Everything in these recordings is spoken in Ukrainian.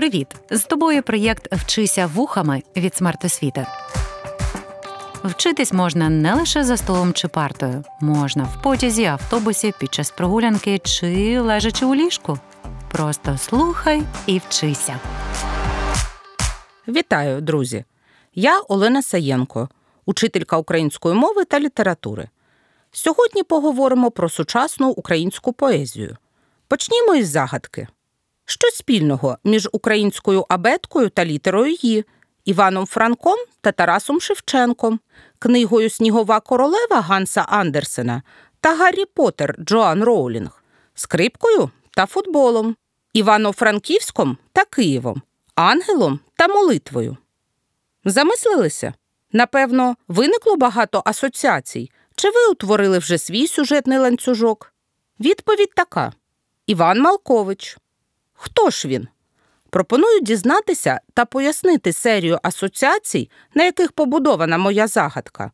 Привіт! З тобою проєкт Вчися вухами від смертосвіти. Вчитись можна не лише за столом чи партою, можна в потязі, автобусі, під час прогулянки чи лежачи у ліжку. Просто слухай і вчися. Вітаю, друзі! Я Олена Саєнко, учителька української мови та літератури. Сьогодні поговоримо про сучасну українську поезію. Почнімо із загадки. Що спільного між українською абеткою та літерою «Ї», Іваном Франком та Тарасом Шевченком, книгою Снігова королева Ганса Андерсена та Гаррі Поттер Джоан Роулінг, скрипкою та футболом, Івано-Франківськом та Києвом, ангелом та молитвою. Замислилися? Напевно, виникло багато асоціацій. Чи ви утворили вже свій сюжетний ланцюжок? Відповідь така: Іван Малкович. Хто ж він? Пропоную дізнатися та пояснити серію асоціацій, на яких побудована моя загадка.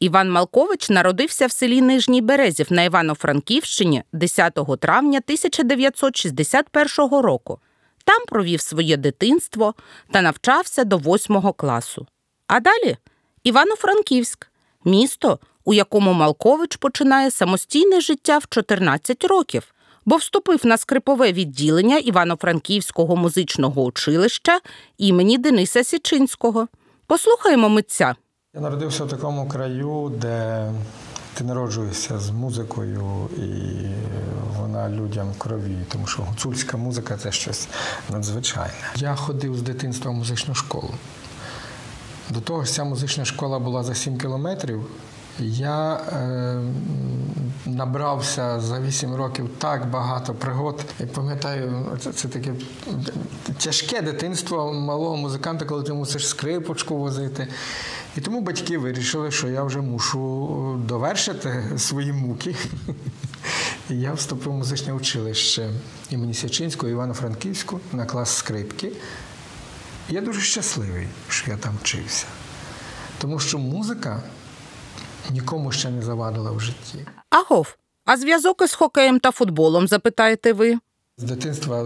Іван Малкович народився в селі Нижній Березів на Івано-Франківщині 10 травня 1961 року. Там провів своє дитинство та навчався до 8 класу. А далі Івано-Франківськ, місто, у якому Малкович починає самостійне життя в 14 років бо вступив на скрипове відділення Івано-Франківського музичного училища імені Дениса Січинського. Послухаємо митця. Я народився в такому краю, де ти народжуєшся з музикою, і вона людям крові, тому що гуцульська музика це щось надзвичайне. Я ходив з дитинства в музичну школу. До того ж, ця музична школа була за 7 кілометрів. Я е, набрався за 8 років так багато пригод. І пам'ятаю, це, це таке тяжке дитинство малого музиканта, коли ти мусиш скрипочку возити. І тому батьки вирішили, що я вже мушу довершити свої муки. Я вступив в музичне училище імені Сячинського, Івано-Франківську на клас скрипки. Я дуже щасливий, що я там вчився. Тому що музика нікому ще не завадила в житті. Агов, а зв'язок із хокеєм та футболом, запитаєте ви? З дитинства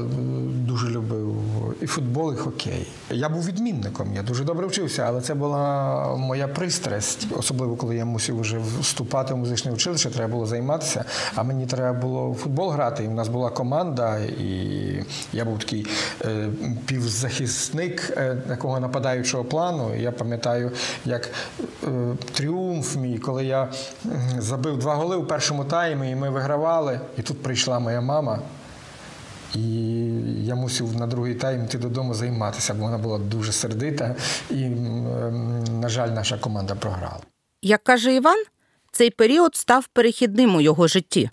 дуже любив і футбол, і хокей. Я був відмінником, я дуже добре вчився, але це була моя пристрасть, особливо коли я мусив вже вступати в музичне училище, треба було займатися. А мені треба було в футбол грати. І в нас була команда, і я був такий е, півзахисник е, такого нападаючого плану. І я пам'ятаю, як е, тріумф мій, коли я забив два голи у першому таймі, і ми вигравали. І тут прийшла моя мама. І я мусив на другий тайм йти додому займатися, бо вона була дуже сердита, і, на жаль, наша команда програла. Як каже Іван, цей період став перехідним у його житті.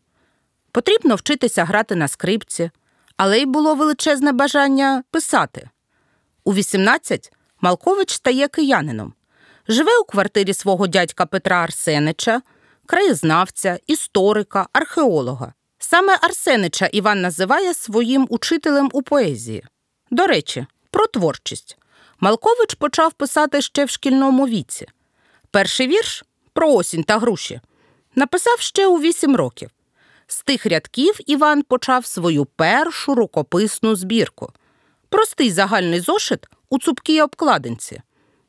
Потрібно вчитися грати на скрипці, але й було величезне бажання писати. У 18 Малкович стає киянином, живе у квартирі свого дядька Петра Арсенича, краєзнавця, історика, археолога. Саме Арсенича Іван називає своїм учителем у поезії. До речі, про творчість. Малкович почав писати ще в шкільному віці. Перший вірш про осінь та груші написав ще у вісім років. З тих рядків Іван почав свою першу рукописну збірку. Простий загальний зошит у цупкій обкладинці.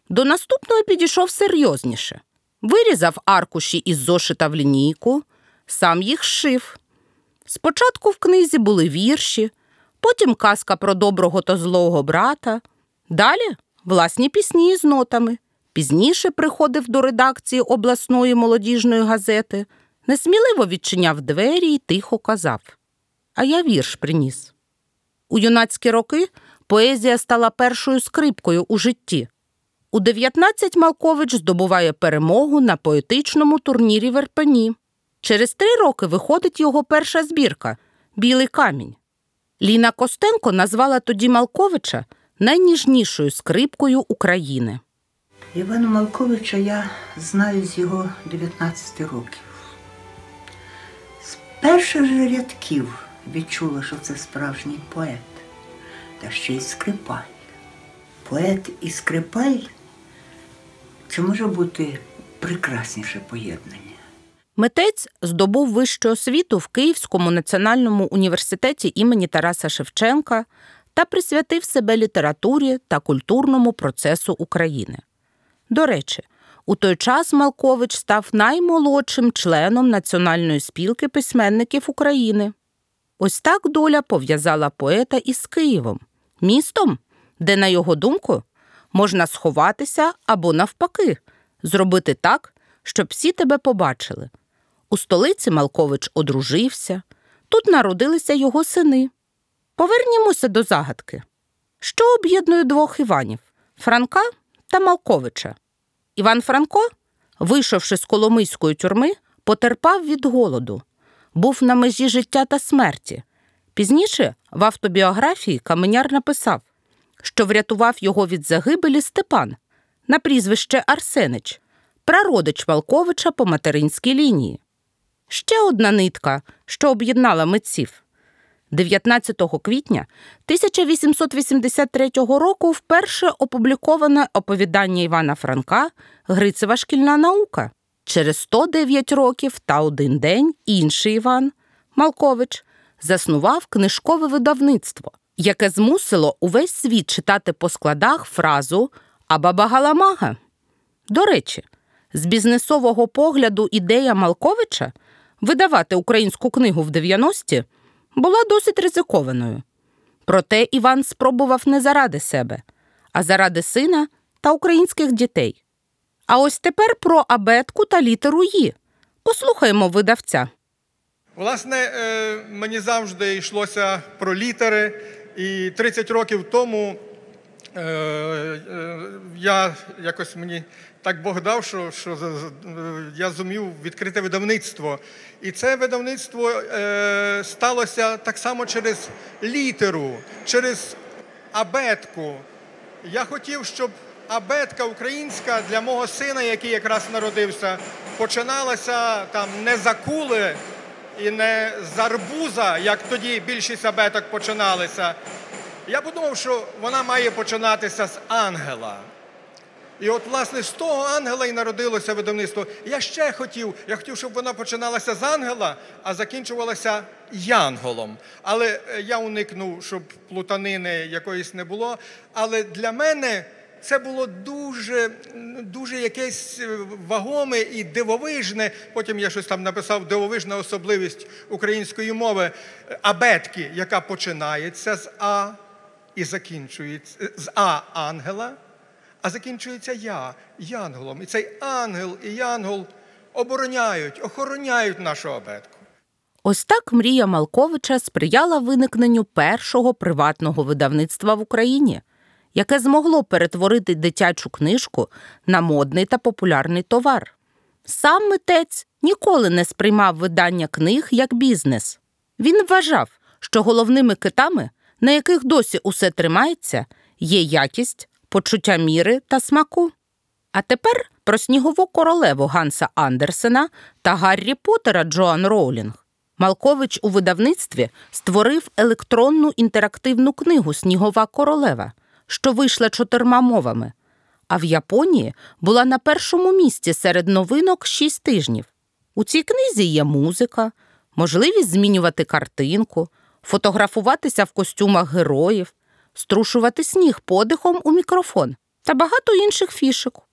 До наступної підійшов серйозніше. Вирізав аркуші із зошита в лінійку, сам їх шив. Спочатку в книзі були вірші, потім казка про доброго та злого брата, далі власні пісні з нотами. Пізніше приходив до редакції обласної молодіжної газети, несміливо відчиняв двері і тихо казав. А я вірш приніс. У юнацькі роки поезія стала першою скрипкою у житті. У 19 Малкович здобуває перемогу на поетичному турнірі в Ерпені. Через три роки виходить його перша збірка Білий камінь. Ліна Костенко назвала тоді Малковича найніжнішою скрипкою України. Івана Малковича я знаю з його 19 років. З перших же рядків відчула, що це справжній поет, та ще й скрипаль. Поет і скрипаль це може бути прекрасніше поєднання. Митець здобув вищу освіту в Київському національному університеті імені Тараса Шевченка та присвятив себе літературі та культурному процесу України. До речі, у той час Малкович став наймолодшим членом Національної спілки письменників України. Ось так доля пов'язала поета із Києвом, містом, де, на його думку, можна сховатися або, навпаки, зробити так, щоб всі тебе побачили. У столиці Малкович одружився, тут народилися його сини. Повернімося до загадки. Що об'єднує двох Іванів Франка та Малковича? Іван Франко, вийшовши з Коломийської тюрми, потерпав від голоду, був на межі життя та смерті. Пізніше в автобіографії Каменяр написав, що врятував його від загибелі Степан на прізвище Арсенич, прародич Малковича по материнській лінії. Ще одна нитка, що об'єднала митців. 19 квітня 1883 року вперше опубліковане оповідання Івана Франка Грицева шкільна наука. Через 109 років та один день інший Іван Малкович заснував книжкове видавництво, яке змусило увесь світ читати по складах фразу Абабагаламага. До речі, з бізнесового погляду ідея Малковича видавати українську книгу в 90-ті була досить ризикованою. Проте Іван спробував не заради себе, а заради сина та українських дітей. А ось тепер про абетку та літеру «Ї». Послухаємо видавця. Власне, е, мені завжди йшлося про літери, і 30 років тому е, е, я якось мені так Бог дав, що що я зумів відкрити видавництво. І це видавництво е, сталося так само через літеру, через абетку. Я хотів, щоб абетка українська для мого сина, який якраз народився, починалася там не за кули і не з арбуза, як тоді більшість абеток починалися. Я подумав, що вона має починатися з ангела. І от, власне, з того ангела і народилося видавництво. Я ще хотів, я хотів, щоб вона починалася з ангела, а закінчувалася янголом. Але е, я уникнув, щоб плутанини якоїсь не було. Але для мене це було дуже дуже якесь е, вагоме і дивовижне. Потім я щось там написав дивовижна особливість української мови абетки, яка починається з А і закінчується з А ангела а закінчується я, янголом. І цей ангел і янгол обороняють, охороняють нашу абетку. Ось так мрія Малковича сприяла виникненню першого приватного видавництва в Україні, яке змогло перетворити дитячу книжку на модний та популярний товар. Сам митець ніколи не сприймав видання книг як бізнес. Він вважав, що головними китами, на яких досі усе тримається, є якість, почуття міри та смаку. А тепер про снігову королеву Ганса Андерсена та Гаррі Поттера Джоан Роулінг. Малкович у видавництві створив електронну інтерактивну книгу Снігова королева, що вийшла чотирма мовами. А в Японії була на першому місці серед новинок шість тижнів. У цій книзі є музика, можливість змінювати картинку, фотографуватися в костюмах героїв, струшувати сніг подихом у мікрофон та багато інших фішок.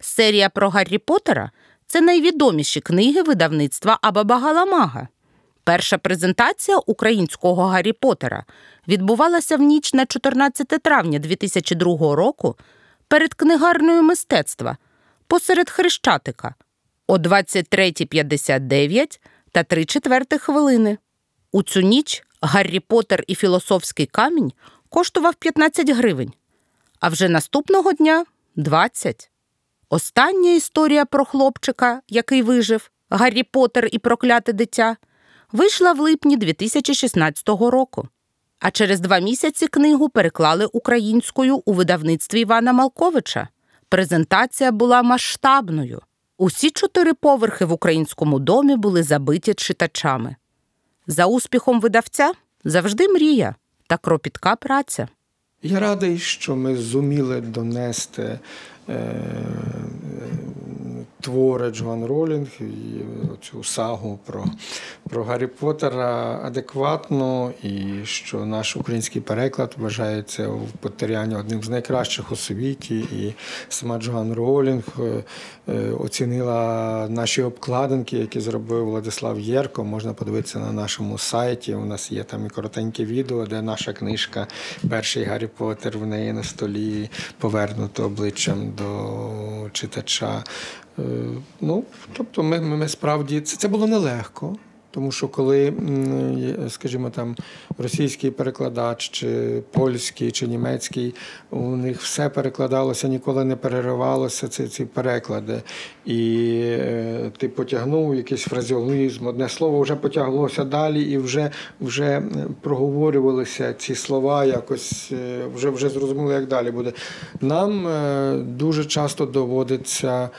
Серія про Гаррі Поттера – це найвідоміші книги видавництва Абабагаламага. Перша презентація українського Гаррі Поттера відбувалася в ніч на 14 травня 2002 року перед книгарною мистецтва посеред Хрещатика о 23.59 та 3 четвертих хвилини. У цю ніч Гаррі Поттер і Філософський камінь коштував 15 гривень, а вже наступного дня 20. Остання історія про хлопчика, який вижив, Гаррі Поттер і прокляте дитя, вийшла в липні 2016 року. А через два місяці книгу переклали українською у видавництві Івана Малковича. Презентація була масштабною. Усі чотири поверхи в українському домі були забиті читачами. За успіхом видавця завжди мрія та кропітка праця. Я радий, що ми зуміли донести е, твори Джоан Ролінг і цю сагу про про Гаррі Поттера адекватно, і що наш український переклад вважається в Поттеріані одним з найкращих у світі. І сама Джоан Ролінг е, е, оцінила наші обкладинки, які зробив Владислав Єрко. Можна подивитися на нашому сайті. У нас є там і коротеньке відео, де наша книжка Перший Гаррі Поттер в неї на столі повернуто обличчям до читача. Е, ну, тобто, ми, ми, справді це, це було нелегко. Тому що коли, скажімо, там російський перекладач, чи польський, чи німецький, у них все перекладалося, ніколи не переривалося ці ці переклади. І е, ти потягнув якийсь фразеологізм, одне слово вже потяглося далі, і вже вже проговорювалися ці слова, якось е, вже вже зрозуміло, як далі буде. Нам е, дуже часто доводиться.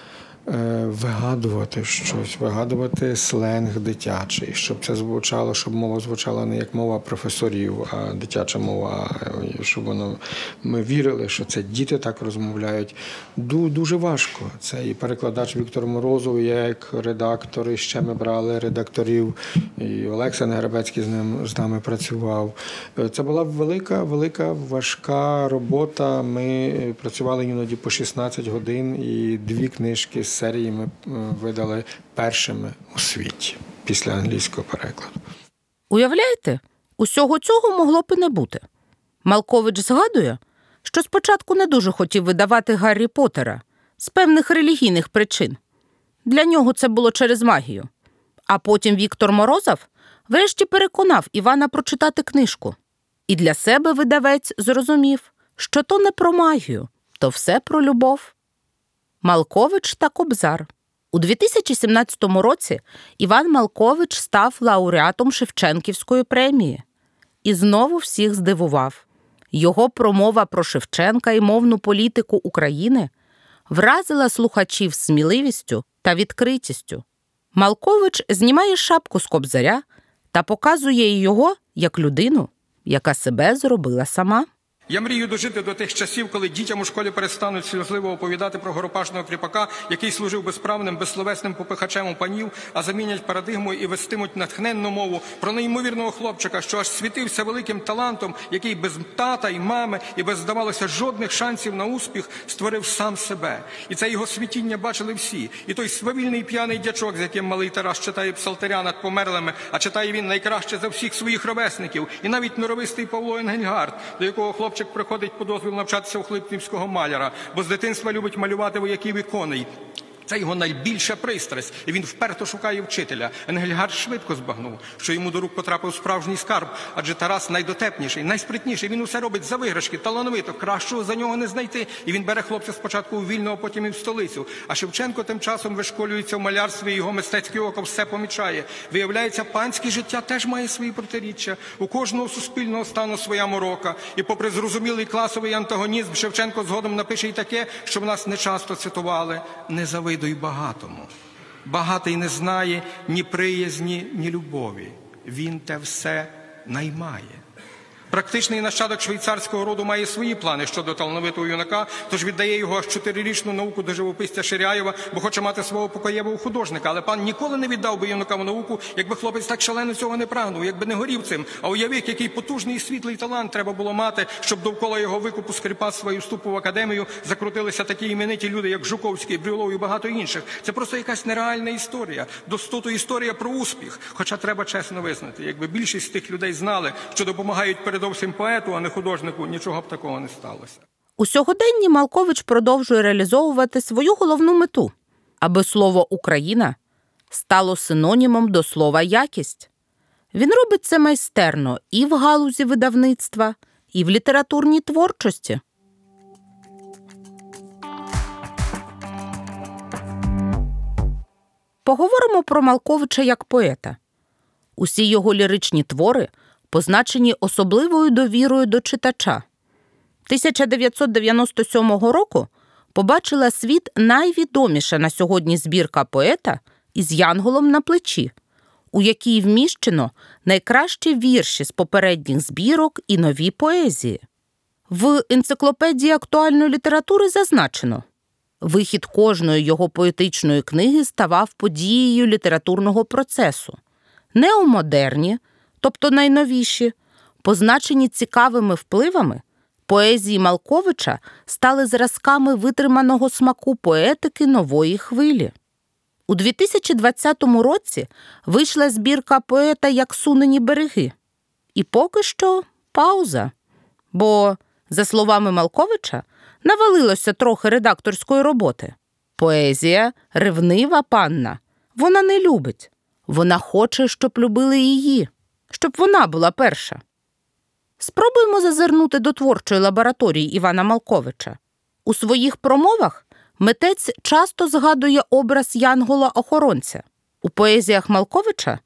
Е, вигадувати щось, вигадувати сленг дитячий, щоб це звучало, щоб мова звучала не як мова професорів, а дитяча мова, щоб воно ми вірили, що це діти так розмовляють. Дуже важко. Це і перекладач Віктор Морозов, як редактор, і ще ми брали редакторів, і Олекса Негребецький з ним з нами працював. Е, це була велика, велика, важка робота. Ми працювали іноді по 16 годин і дві книжки серії ми е, видали першими у світі після англійського перекладу. Уявляєте, усього цього могло б і не бути. Малкович згадує, що спочатку не дуже хотів видавати Гаррі Поттера з певних релігійних причин. Для нього це було через магію. А потім Віктор Морозов врешті переконав Івана прочитати книжку. І для себе видавець зрозумів, що то не про магію, то все про любов. Малкович та Кобзар. У 2017 році Іван Малкович став лауреатом Шевченківської премії і знову всіх здивував. Його промова про Шевченка і мовну політику України вразила слухачів сміливістю та відкритістю. Малкович знімає шапку з кобзаря та показує його як людину, яка себе зробила сама. Я мрію дожити до тих часів, коли дітям у школі перестануть сльозливо оповідати про горопашного кріпака, який служив безправним, безсловесним попихачем у панів, а замінять парадигму і вестимуть натхненну мову про неймовірного хлопчика, що аж світився великим талантом, який без тата і мами, і без здавалося жодних шансів на успіх створив сам себе. І це його світіння бачили всі. І той свавільний п'яний дячок, з яким малий Тарас читає псалтаря над померлими, а читає він найкраще за всіх своїх ровесників, і навіть норовистий Павло Енгельгард, до якого хлопчик хлопчик приходить по дозвіл навчатися у Хлипківського маляра, бо з дитинства любить малювати вояків і коней. Це його найбільша пристрасть, і він вперто шукає вчителя. Енгельгард швидко збагнув, що йому до рук потрапив справжній скарб, адже Тарас найдотепніший, найспритніший. Він усе робить за виграшки, талановито, кращого за нього не знайти. І він бере хлопця спочатку у вільну, а потім і в столицю. А Шевченко тим часом вишколюється в малярстві, і його мистецьке око все помічає. Виявляється, панське життя теж має свої протиріччя. У кожного суспільного стану своя морока. І, попри зрозумілий класовий антагонізм, Шевченко згодом напише й таке, що в нас не часто цитували не завидно й багатому. Багатий не знає ні приязні, ні любові. Він те все наймає. Практичний нащадок швейцарського роду має свої плани щодо талановитого юнака, тож віддає його аж чотирирічну науку до живописця Ширяєва, бо хоче мати свого покоєвого художника. Але пан ніколи не віддав би юнака в науку, якби хлопець так шалено цього не прагнув, якби не горів цим. А уявив, який потужний і світлий талант треба було мати, щоб довкола його викупу скрипацтва і вступу в академію закрутилися такі імениті люди, як Жуковський, Брюлов і багато інших. Це просто якась нереальна історія, достоту історія про успіх. Хоча треба чесно визнати, якби більшість тих людей знали, що допомагають перед передовсім поету, а не художнику, нічого б такого не сталося. У сьогоденні Малкович продовжує реалізовувати свою головну мету, аби слово Україна стало синонімом до слова якість. Він робить це майстерно і в галузі видавництва, і в літературній творчості. Поговоримо про Малковича як поета. Усі його ліричні твори позначені особливою довірою до читача. 1997 року побачила світ найвідоміша на сьогодні збірка поета із Янголом на плечі, у якій вміщено найкращі вірші з попередніх збірок і нові поезії. В енциклопедії актуальної літератури зазначено Вихід кожної його поетичної книги ставав подією літературного процесу. Неомодерні, тобто найновіші, позначені цікавими впливами, поезії Малковича стали зразками витриманого смаку поетики нової хвилі. У 2020 році вийшла збірка поета Як сунені береги. І поки що пауза. Бо, за словами Малковича, навалилося трохи редакторської роботи. Поезія ревнива панна. Вона не любить. Вона хоче, щоб любили її, щоб вона була перша. Спробуємо зазирнути до творчої лабораторії Івана Малковича. У своїх промовах митець часто згадує образ Янгола-охоронця. У поезіях Малковича,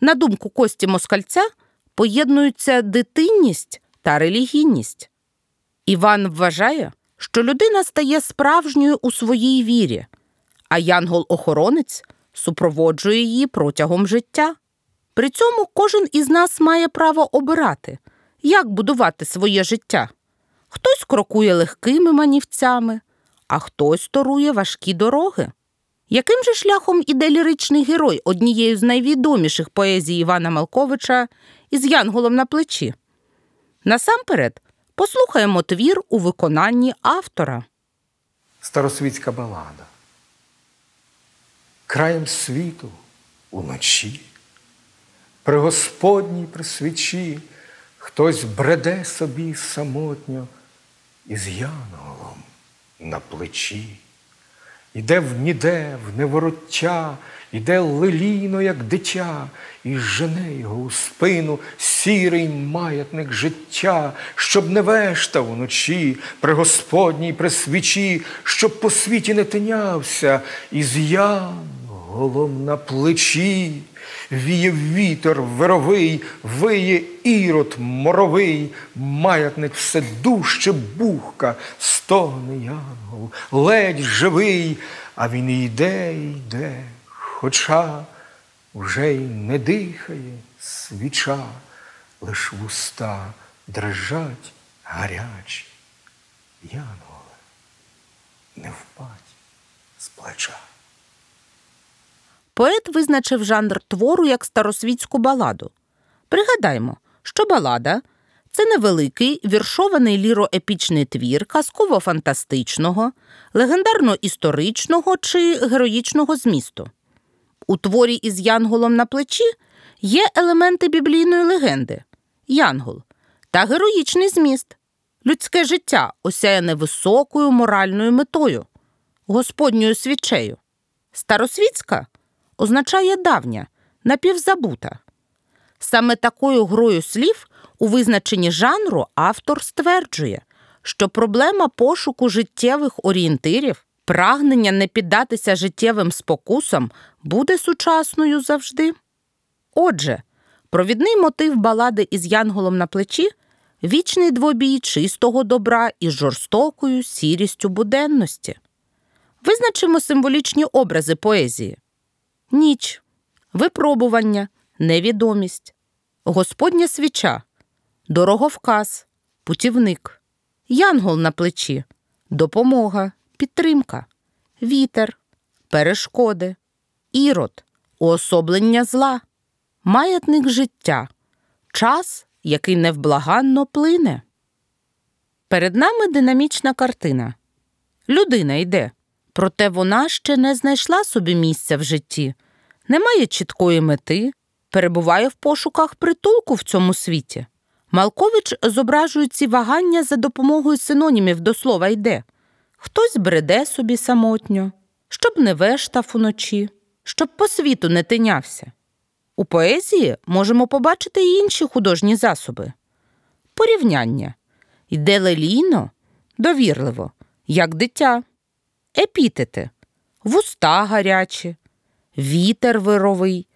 на думку Кості Москальця, поєднуються дитинність та релігійність. Іван вважає, що людина стає справжньою у своїй вірі, а янгол-охоронець супроводжує її протягом життя. При цьому кожен із нас має право обирати, як будувати своє життя. Хтось крокує легкими манівцями, а хтось торує важкі дороги. Яким же шляхом іде ліричний герой однією з найвідоміших поезій Івана Малковича із Янголом на плечі? Насамперед, послухаємо твір у виконанні автора. Старосвітська балада. Краєм світу уночі, при Господній при свічі хтось бреде собі самотньо із янголом на плечі. Іде в ніде, в невороття, іде лилійно, як дитя, і жене його у спину сірий маятник життя, щоб не вештав уночі при Господній при свічі, щоб по світі не тинявся, із янголом на плечі. Віє вітер вировий, виє ірод моровий, маятник все дужче бухка, стогне янгол, ледь живий, а він йде, йде, хоча вже й не дихає свіча, лиш вуста дрижать гарячі. Янголе, не впадь з плеча. Поет визначив жанр твору як старосвітську баладу. Пригадаймо, що балада це невеликий віршований ліроепічний твір казково-фантастичного, легендарно-історичного чи героїчного змісту. У творі із Янголом на плечі є елементи біблійної легенди Янгол та героїчний зміст, людське життя, осяяне високою моральною метою, Господньою свічею. Старосвітська означає давня, напівзабута. Саме такою грою слів у визначенні жанру автор стверджує, що проблема пошуку життєвих орієнтирів, прагнення не піддатися життєвим спокусам буде сучасною завжди. Отже, провідний мотив балади із Янголом на плечі вічний двобій чистого добра із жорстокою сірістю буденності. Визначимо символічні образи поезії ніч, випробування, невідомість, Господня свіча, дороговказ, путівник, янгол на плечі, допомога, підтримка, вітер, перешкоди, ірод, уособлення зла, маятник життя, час, який невблаганно плине. Перед нами динамічна картина. Людина йде, проте вона ще не знайшла собі місця в житті, не має чіткої мети, перебуває в пошуках притулку в цьому світі. Малкович зображує ці вагання за допомогою синонімів до слова йде. Хтось бреде собі самотньо, щоб не вештав уночі, щоб по світу не тинявся. У поезії можемо побачити й інші художні засоби. Порівняння йде лелійно, довірливо, як дитя, епітети, вуста гарячі, вітер вировий,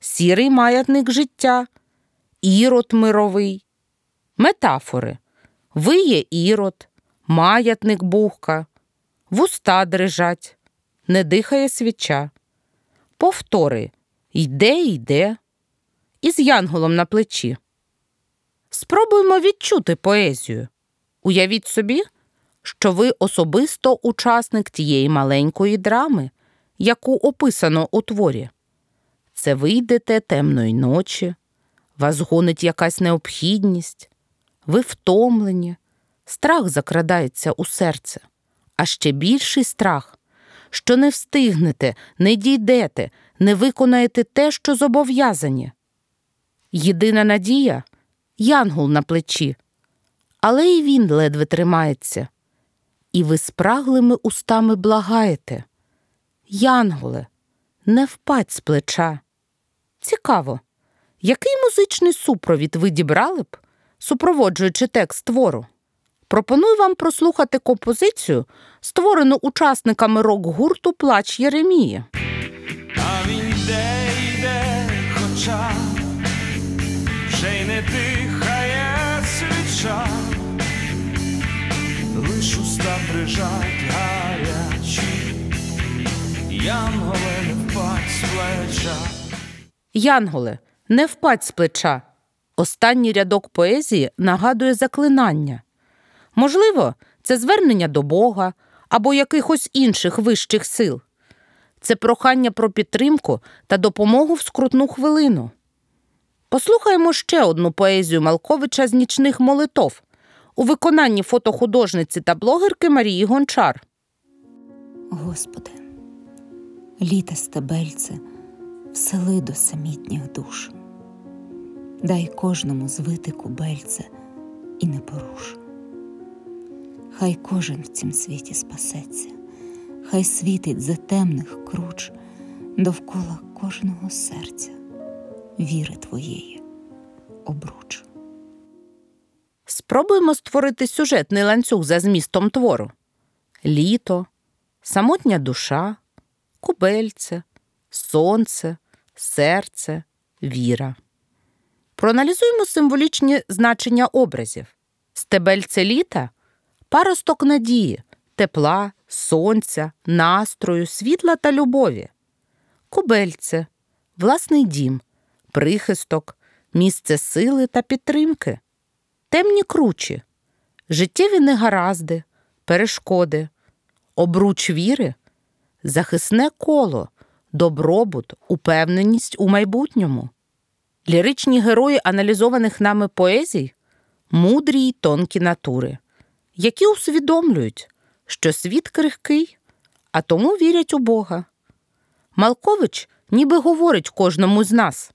сірий маятник життя, ірод мировий, метафори. Виє ірод, маятник бухка, вуста дрижать, не дихає свіча, повтори. Йде, йде, із янголом на плечі. Спробуємо відчути поезію. Уявіть собі, що ви особисто учасник тієї маленької драми, яку описано у творі. Це ви йдете темної ночі, вас гонить якась необхідність, ви втомлені, страх закрадається у серце, а ще більший страх, що не встигнете, не дійдете, не виконаєте те, що зобов'язані. Єдина надія янгол на плечі, але і він ледве тримається. І ви спраглими устами благаєте. Янголе, не впадь з плеча. Цікаво, який музичний супровід ви дібрали б, супроводжуючи текст твору? Пропоную вам прослухати композицію, створену учасниками рок-гурту Плач Єремії. Дрижать гарячі, янголе не впадь з плеча. Янголе, не впадь з плеча. Останній рядок поезії нагадує заклинання. Можливо, це звернення до Бога або якихось інших вищих сил. Це прохання про підтримку та допомогу в скрутну хвилину. Послухаємо ще одну поезію Малковича з нічних молитов у виконанні фотохудожниці та блогерки Марії Гончар. Господи, літе стебельце всели до самітніх душ, дай кожному звити кубельце і не поруш. Хай кожен в цім світі спасеться, хай світить за темних круч довкола кожного серця, віри твоєї обруч. Спробуємо створити сюжетний ланцюг за змістом твору: літо, самотня душа, кубельце, сонце, серце, віра. Проаналізуємо символічні значення образів. Стебельце літа паросток надії, тепла, сонця, настрою, світла та любові. Кубельце власний дім, прихисток, місце сили та підтримки. Темні кручі, життєві негаразди, перешкоди, обруч віри, захисне коло, добробут, упевненість у майбутньому. Ліричні герої аналізованих нами поезій мудрі й тонкі натури, які усвідомлюють, що світ крихкий, а тому вірять у Бога. Малкович ніби говорить кожному з нас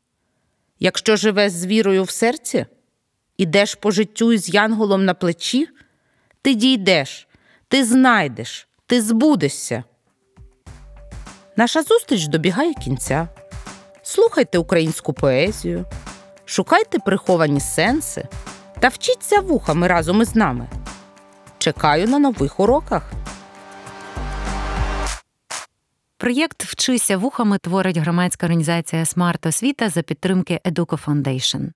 якщо живеш з вірою в серці, ідеш по життю із янголом на плечі, ти дійдеш, ти знайдеш, ти збудешся. Наша зустріч добігає кінця. Слухайте українську поезію, шукайте приховані сенси та вчіться вухами разом із нами. Чекаю на нових уроках. Проєкт Вчися вухами творить громадська організація Смарт Освіта за підтримки Educo Foundation.